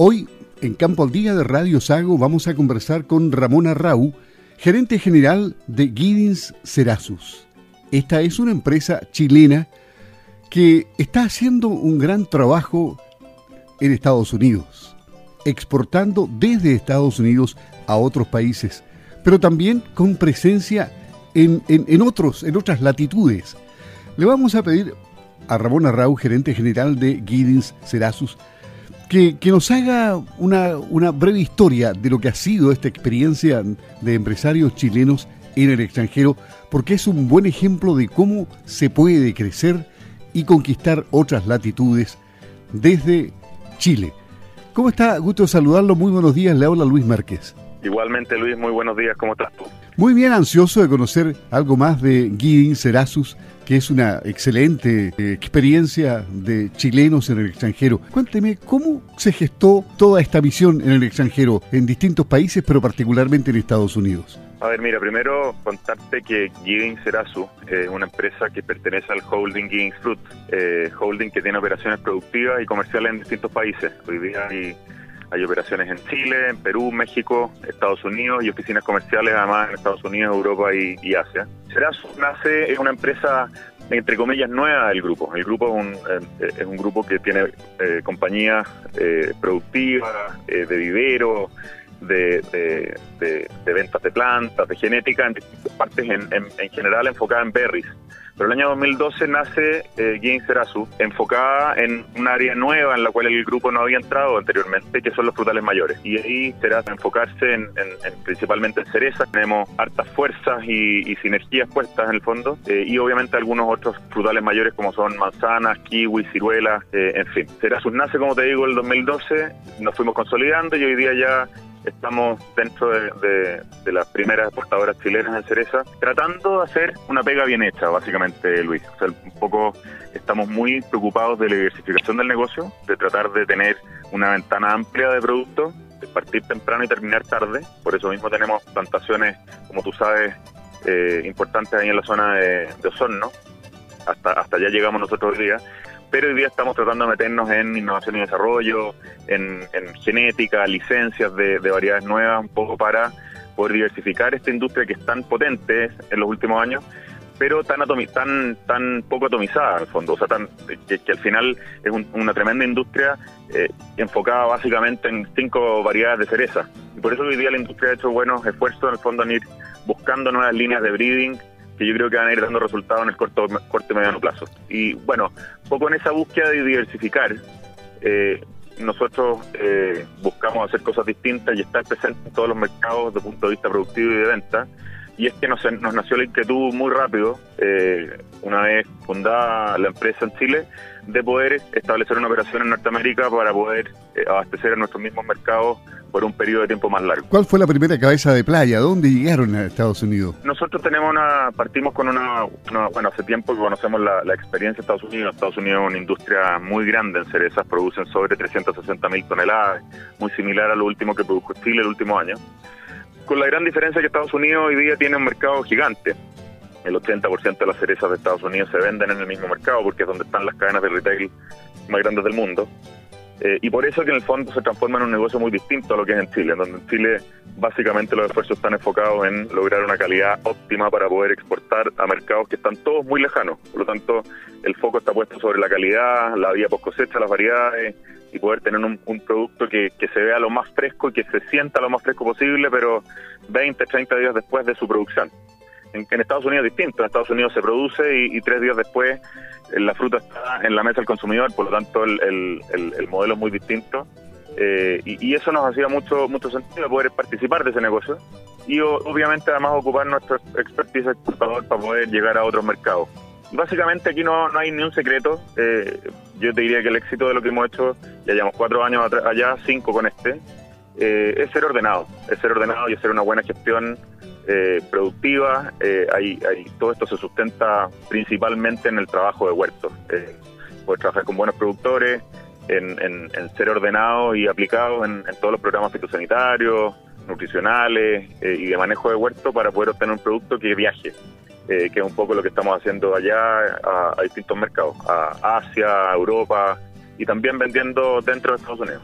Hoy, en Campo al Día de Radio Sago, vamos a conversar con Ramona Rau, gerente general de Giddings Cerasus. Esta es una empresa chilena que está haciendo un gran trabajo en Estados Unidos, exportando desde Estados Unidos a otros países, pero también con presencia en, en, otros, en otras latitudes. Le vamos a pedir a Ramona Rau, gerente general de Giddings Cerasus, que, nos haga una, una breve historia de lo que ha sido esta experiencia de empresarios chilenos en el extranjero, porque es un buen ejemplo de cómo se puede crecer y conquistar otras latitudes desde Chile. ¿Cómo está? Gusto saludarlo. Muy buenos días. Le habla Luis Márquez. Igualmente, Luis, muy buenos días. ¿Cómo estás tú? Muy bien, ansioso de conocer algo más de Guidin Cerasus, que es una excelente eh, experiencia de chilenos en el extranjero. Cuénteme, ¿cómo se gestó toda esta visión en el extranjero, en distintos países, pero particularmente en Estados Unidos? A ver, mira, primero contarte que Giving Serasu es una empresa que pertenece al holding Giving Fruit, eh, holding que tiene operaciones productivas y comerciales en distintos países. Hoy día hay, hay operaciones en Chile, en Perú, México, Estados Unidos y oficinas comerciales además en Estados Unidos, Europa y, Asia. Serasu nace, es una empresa entre comillas nueva del grupo. El grupo es un, eh, es un grupo que tiene eh, compañías eh, productivas, de vivero, de, de, ventas de plantas, de genética, en partes en, en, general enfocada en berries. Pero el año 2012 nace eh, Serasu, enfocada en un área nueva en la cual el grupo no había entrado anteriormente, que son los frutales mayores. Y ahí será enfocarse en, principalmente en cerezas. Tenemos hartas fuerzas y, sinergias puestas en el fondo. Eh, y obviamente algunos otros frutales mayores como son manzanas, kiwi, ciruelas, eh, en fin. Serasu nace, como te digo, el 2012. Nos fuimos consolidando y hoy día ya estamos dentro de, las primeras exportadoras chilenas en cereza, tratando de hacer una pega bien hecha, básicamente, Luis. O sea, un poco estamos muy preocupados de la diversificación del negocio, de tratar de tener una ventana amplia de productos, de partir temprano y terminar tarde. Por eso mismo tenemos plantaciones, como tú sabes, eh, importantes ahí en la zona de, Osorno. Hasta, hasta allá llegamos nosotros hoy pero hoy día estamos tratando de meternos en innovación y desarrollo, en, genética, licencias de, variedades nuevas, un poco para poder diversificar esta industria que es tan potente en los últimos años, pero tan tan tan poco atomizada al fondo, o sea, tan, que, al final es una tremenda industria eh, enfocada básicamente en cinco variedades de cereza. Y por eso hoy día la industria ha hecho buenos esfuerzos en el fondo en ir buscando nuevas líneas de breeding, que yo creo que van a ir dando resultados en el corto, corto y mediano plazo. Y bueno, un poco en esa búsqueda de diversificar, eh, nosotros eh, buscamos hacer cosas distintas y estar presentes en todos los mercados desde el punto de vista productivo y de venta. Y es que nos, nos nació la inquietud muy rápido, eh, una vez fundada la empresa en Chile, de poder establecer una operación en Norteamérica para poder abastecer a nuestros mismos mercados por un periodo de tiempo más largo. ¿Cuál fue la primera cabeza de playa? ¿Dónde llegaron a Estados Unidos? Nosotros tenemos una, partimos con una, bueno, hace tiempo que conocemos la, experiencia de Estados Unidos. Estados Unidos es una industria muy grande en cerezas, producen sobre 360 mil toneladas, muy similar a lo último que produjo Chile el último año. Con la gran diferencia que Estados Unidos hoy día tiene un mercado gigante. El 80% de las cerezas de Estados Unidos se venden en el mismo mercado porque es donde están las cadenas de retail más grandes del mundo. Eh, y por eso que en el fondo se transforma en un negocio muy distinto a lo que es en Chile, en donde en Chile básicamente los esfuerzos están enfocados en lograr una calidad óptima para poder exportar a mercados que están todos muy lejanos. Por lo tanto, el foco está puesto sobre la calidad, la vía post cosecha, las variedades y poder tener un, producto que, se vea lo más fresco y que se sienta lo más fresco posible, pero 20, 30 días después de su producción. En, Estados Unidos es distinto, en Estados Unidos se produce y tres días después la fruta está en la mesa del consumidor, por lo tanto el, el, modelo es muy distinto. Eh, y, eso nos hacía mucho mucho sentido poder participar de ese negocio y obviamente además ocupar nuestro expertise exportador para poder llegar a otros mercados. Básicamente aquí no, no hay ni un secreto. Eh, yo te diría que el éxito de lo que hemos hecho, ya llevamos cuatro años allá, cinco con este, eh, es ser ordenado. Es ser ordenado y hacer una buena gestión eh, productiva. Eh, hay, todo esto se sustenta principalmente en el trabajo de huertos. Eh, poder trabajar con buenos productores, en, ser ordenado y aplicado en, todos los programas fitosanitarios, nutricionales y de manejo de huerto para poder obtener un producto que viaje. Que es un poco lo que estamos haciendo allá a, a distintos mercados, a Asia, a Europa y también vendiendo dentro de Estados Unidos.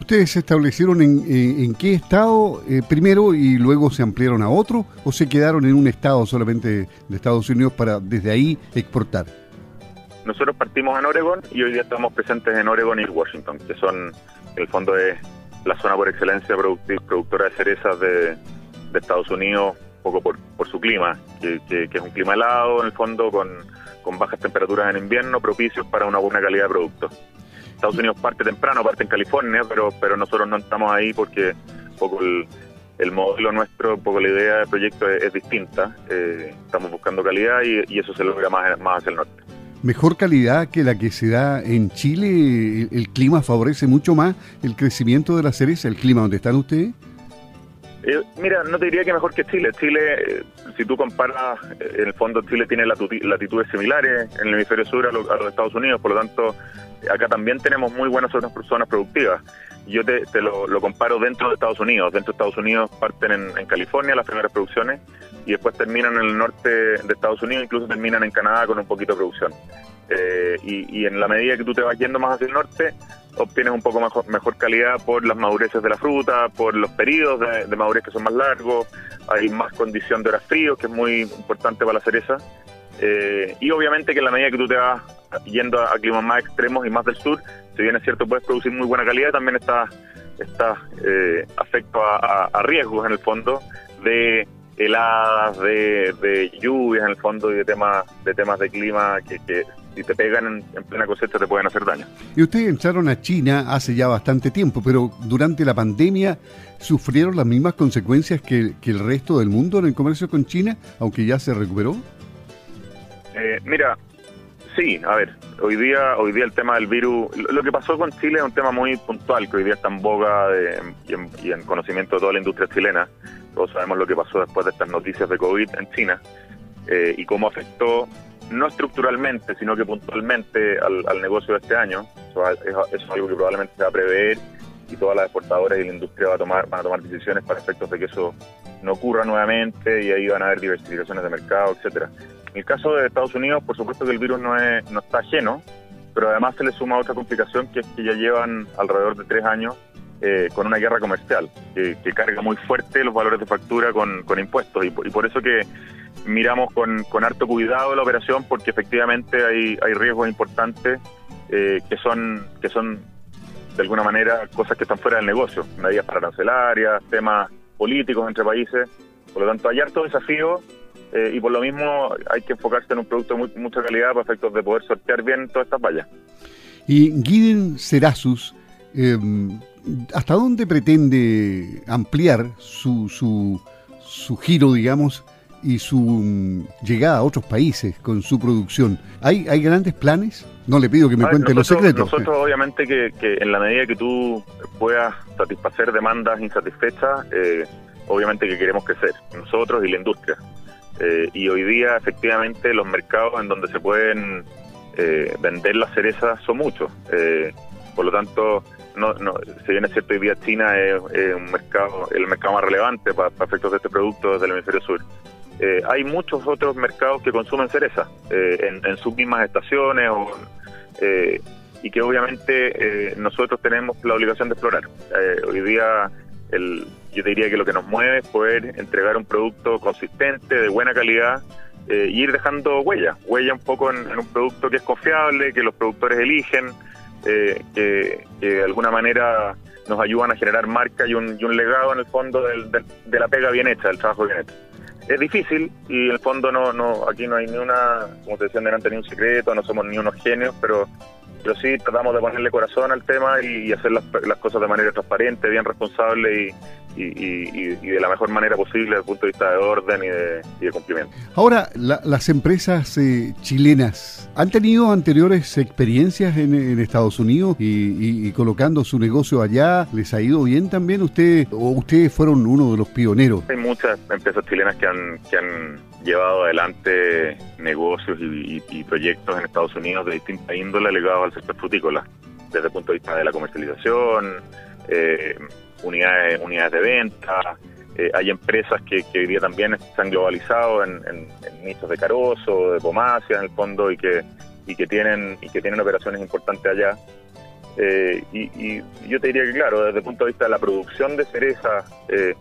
ustedes se establecieron en, en, qué estado eh, primero y luego se ampliaron a otro o se quedaron en un estado solamente de Estados Unidos para desde ahí exportar? Nosotros partimos en Oregon y hoy día estamos presentes en Oregon y Washington, que son, en el fondo, es la zona por excelencia productora de cerezas de, Estados Unidos, un poco por, por su clima, que, es un clima helado en el fondo, con, con bajas temperaturas en invierno, propicios para una buena calidad de producto. Estados Unidos parte temprano, parte en California, pero, pero nosotros no estamos ahí porque un poco el, el modelo nuestro, un poco la idea del proyecto es, distinta. Eh, estamos buscando calidad y, eso se logra más, más hacia el norte. Mejor calidad que la que se da en Chile, el, clima favorece mucho más el crecimiento de la cereza, el clima donde están ustedes. Eh, mira, no te diría que mejor que Chile. Chile, eh, si tú comparas, en el fondo Chile tiene latitudes similares en el hemisferio sur a, los Estados Unidos, por lo tanto acá también tenemos muy buenas zonas, zonas productivas. Yo te, lo, comparo dentro de Estados Unidos. Dentro de Estados Unidos parten en, California las primeras producciones y después terminan en el norte de Estados Unidos, incluso terminan en Canadá con un poquito de producción. Eh, y, en la medida que tú te vas yendo más hacia el norte, obtienes un poco mejor, mejor calidad por las madureces de la fruta, por los periodos de, de madurez que son más largos, hay más condición de horas fríos, que es muy importante para la cereza. Eh, y obviamente que en la medida que tú te vas yendo a, climas más extremos y más del sur, si bien es cierto puedes producir muy buena calidad, también está, está eh, afecto a, riesgos en el fondo de heladas, de, lluvias en el fondo y de temas de temas de clima que, si te pegan en, plena cosecha te pueden hacer daño. Y ustedes entraron a China hace ya bastante tiempo, pero durante la pandemia sufrieron las mismas consecuencias que, que el resto del mundo en el comercio con China, aunque ya se recuperó. Eh, mira, sí, a ver, hoy día hoy día el tema del virus, lo que pasó con Chile es un tema muy puntual, que hoy día está en boga y, en, conocimiento de toda la industria chilena. Todos sabemos lo que pasó después de estas noticias de COVID en China eh, y cómo afectó no estructuralmente, sino que puntualmente al, negocio de este año. Eso es, algo que probablemente se va a prever y todas las exportadoras y la industria va a tomar, van a tomar decisiones para efectos de que eso no ocurra nuevamente y ahí van a haber diversificaciones de mercado, etcétera. En el caso de Estados Unidos, por supuesto que el virus no, es, no está ajeno, pero además se le suma otra complicación que es que ya llevan alrededor de tres años eh, con una guerra comercial que, carga muy fuerte los valores de factura con, impuestos y, por eso que miramos con, con, harto cuidado la operación porque efectivamente hay, hay riesgos importantes eh, que son que son de alguna manera cosas que están fuera del negocio, medidas para arancelarias, temas políticos entre países. Por lo tanto, hay harto desafío eh, y por lo mismo hay que enfocarse en un producto de mucha calidad para efectos de poder sortear bien todas estas vallas. Y Guiden Serasus, em, ¿hasta dónde pretende ampliar su, su, su giro, digamos, y su mm, llegada a otros países con su producción. ¿Hay, hay grandes planes? No le pido que me cuente los secretos. Nosotros obviamente que, en la medida que tú puedas satisfacer demandas insatisfechas, eh, obviamente que queremos crecer, nosotros y la industria. Eh, y hoy día efectivamente los mercados en donde se pueden eh, vender las cerezas son muchos. por lo tanto, no, no, si bien es cierto, hoy día China es, un mercado, el mercado más relevante para, efectos de este producto desde el hemisferio sur. Eh, hay muchos otros mercados que consumen cereza eh, en, sus mismas estaciones eh, y que obviamente nosotros tenemos la obligación de explorar. hoy día el, yo diría que lo que nos mueve es poder entregar un producto consistente, de buena calidad e ir dejando huella, huella un poco en, un producto que es confiable, que los productores eligen, que, de alguna manera nos ayudan a generar marca y un, legado en el fondo de la pega bien hecha, del trabajo bien hecho. Es difícil y en el fondo no, no, aquí no hay ni una, como te decían delante, ni un secreto, no somos ni unos genios, pero, pero sí tratamos de ponerle corazón al tema y, hacer las, las, cosas de manera transparente, bien responsable y, y, de la mejor manera posible desde el punto de vista de orden y de, cumplimiento. Ahora, las empresas eh, chilenas han tenido anteriores experiencias en, Estados Unidos y, colocando su negocio allá, ¿les ha ido bien también? ¿Usted o ustedes fueron uno de los pioneros? Hay muchas empresas chilenas que han, que han llevado adelante negocios y, proyectos en Estados Unidos de distinta índole ligados al sector frutícola, desde el punto de vista de la comercialización, eh, unidades, unidades de venta. Eh, hay empresas que, hoy día también se han en, nichos de carozo, de pomacia en el fondo y que, y que tienen y que tienen operaciones importantes allá. Eh, y, yo te diría que, claro, desde el punto de vista de la producción de cereza, eh,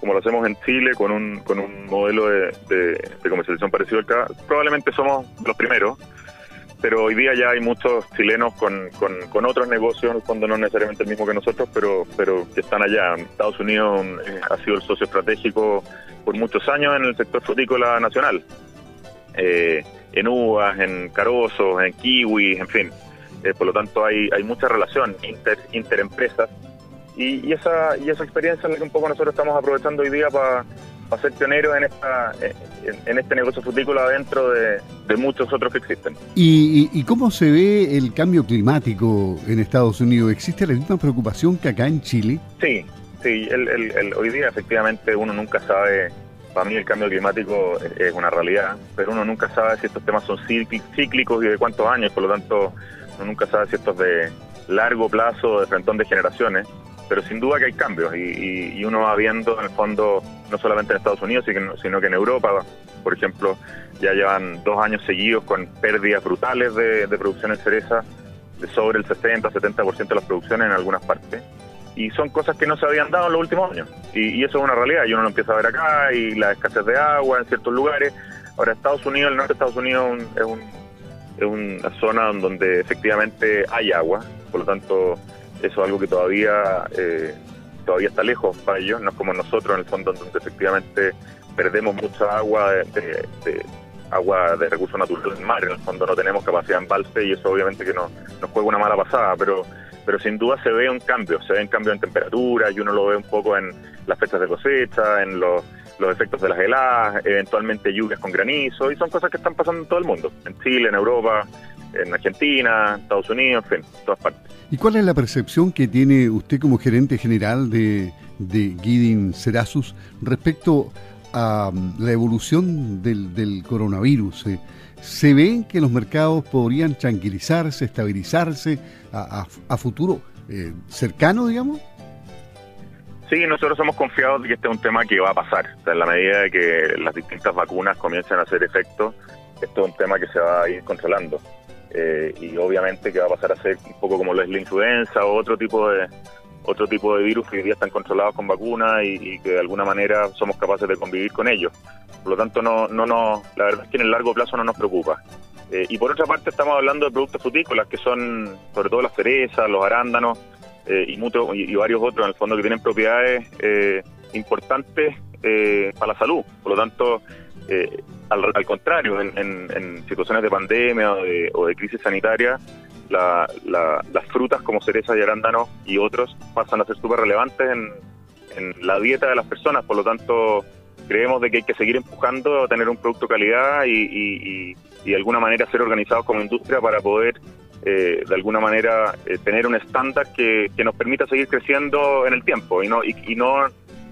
como lo hacemos en Chile, con un, con un modelo de, comercialización parecido acá, probablemente somos los primeros, pero hoy día ya hay muchos chilenos con, con, otros negocios, en el fondo no necesariamente el mismo que nosotros, pero, pero que están allá. Estados Unidos eh, ha sido el socio estratégico por muchos años en el sector frutícola nacional. en uvas, en carozos, en kiwis, en fin. Eh, por lo tanto hay, hay mucha relación inter, interempresas y, esa, y esa experiencia es la que un poco nosotros estamos aprovechando hoy día para ser pioneros en, esta, en, este negocio frutícola dentro de, muchos otros que existen. ¿Y, ¿Y, cómo se ve el cambio climático en Estados Unidos? ¿Existe la misma preocupación que acá en Chile? Sí, sí, el, el, hoy día efectivamente uno nunca sabe para mí el cambio climático es una realidad, pero uno nunca sabe si estos temas son cíclicos y de cuántos años, por lo tanto uno nunca sabe si esto es de largo plazo, de frentón de generaciones, pero sin duda que hay cambios y, uno va viendo en el fondo, no solamente en Estados Unidos, sino que en Europa, por ejemplo, ya llevan dos años seguidos con pérdidas brutales de, producción en cereza, de sobre el 60-70% de las producciones en algunas partes. Y son cosas que no se habían dado en los últimos años. Y, eso es una realidad, y uno lo empieza a ver acá, y la escasez de agua en ciertos lugares. Ahora, Estados Unidos, el norte de Estados Unidos es un es una zona donde efectivamente hay agua, por lo tanto eso es algo que todavía eh, todavía está lejos para ellos, no es como nosotros en el fondo donde efectivamente perdemos mucha agua de, agua de recursos naturales del mar, en el fondo no tenemos capacidad en balse y eso obviamente que nos, nos juega una mala pasada, pero pero sin duda se ve un cambio, se ve un cambio en temperatura y uno lo ve un poco en las fechas de cosecha, en los los efectos de las heladas, eventualmente lluvias con granizo, y son cosas que están pasando en todo el mundo, en Chile, en Europa, en Argentina, Estados Unidos, en fin, todas partes. ¿Y cuál es la percepción que tiene usted como gerente general de, de Guiding Serasus respecto a um, la evolución del, coronavirus? Eh, ¿Se ven que los mercados podrían tranquilizarse, estabilizarse a, a, futuro eh, cercano, digamos? Sí, nosotros hemos confiado de que este es un tema que va a pasar. en la medida de que las distintas vacunas comiencen a hacer efecto, esto es un tema que se va a ir controlando. Eh, y obviamente que va a pasar a ser un poco como lo es la influenza o otro tipo de otro tipo de virus que hoy día están controlados con vacunas y, que de alguna manera somos capaces de convivir con ellos. Por lo tanto, no, no, no, la verdad es que en el largo plazo no nos preocupa. Eh, y por otra parte, estamos hablando de productos frutícolas que son sobre todo las cerezas, los arándanos, eh, y, mucho, y, varios otros en el fondo que tienen propiedades eh, importantes eh, para la salud. Por lo tanto, al, contrario, en, situaciones de pandemia o de, crisis sanitaria, las frutas como cerezas y arándanos y otros pasan a ser súper relevantes en, la dieta de las personas. Por lo tanto, creemos de que hay que seguir empujando a tener un producto de calidad y, y de alguna manera ser organizados como industria para poder eh, de alguna manera eh, tener un estándar que, que, nos permita seguir creciendo en el tiempo y no, y, no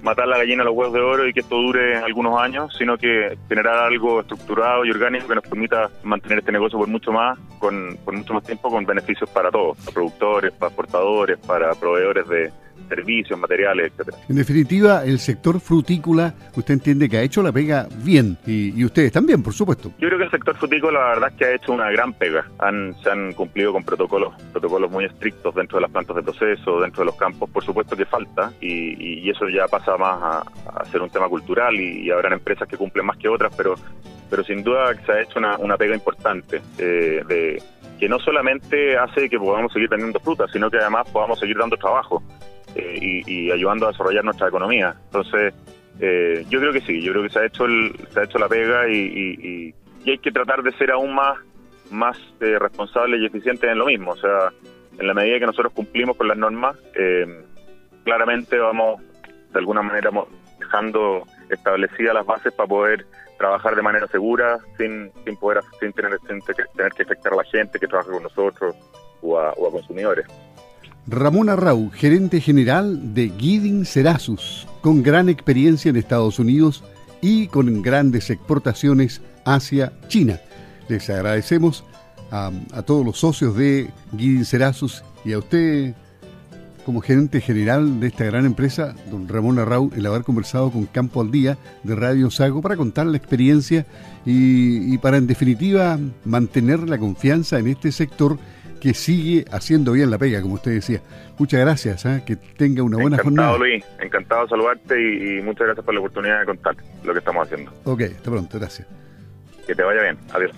matar la gallina a los huevos de oro y que esto dure algunos años, sino que generar algo estructurado y orgánico que nos permita mantener este negocio por mucho más, con, por mucho más tiempo, con beneficios para todos, para productores, para exportadores, para proveedores de, servicios, materiales, etcétera. En definitiva, el sector frutícola, usted entiende que ha hecho la pega bien y, ustedes también, por supuesto. Yo creo que el sector frutícola, la verdad es que ha hecho una gran pega. Han, se han cumplido con protocolos, protocolos muy estrictos dentro de las plantas de proceso, dentro de los campos. Por supuesto que falta y, eso ya pasa más a, ser un tema cultural y, habrán empresas que cumplen más que otras, pero pero sin duda se ha hecho una, una pega importante eh, de que no solamente hace que podamos seguir teniendo frutas, sino que además podamos seguir dando trabajo. Eh, y, ayudando a desarrollar nuestra economía. Entonces, eh, yo creo que sí, yo creo que se ha hecho se ha hecho la pega y, hay que tratar de ser aún más más eh, responsables y eficientes en lo mismo. O sea, en la medida que nosotros cumplimos con las normas, claramente vamos de alguna manera dejando establecidas las bases para poder trabajar de manera segura sin, sin poder sin tener, tener que afectar a la gente que trabaja con nosotros o a, o a consumidores. Ramón Arrau, gerente general de Guiding Serasus, con gran experiencia en Estados Unidos y con grandes exportaciones hacia China. Les agradecemos a, todos los socios de Guiding Serasus y a usted como gerente general de esta gran empresa, don Ramón Arrau, el haber conversado con Campo al Día de Radio Sago para contar la experiencia y para en definitiva mantener la confianza en este sector que sigue haciendo bien la pega, como usted decía. Muchas gracias, ¿eh? que tenga una buena encantado, jornada. Luis, encantado de saludarte y, y muchas gracias por la oportunidad de contar lo que estamos haciendo. Ok, hasta pronto, gracias. Que te vaya bien, adiós.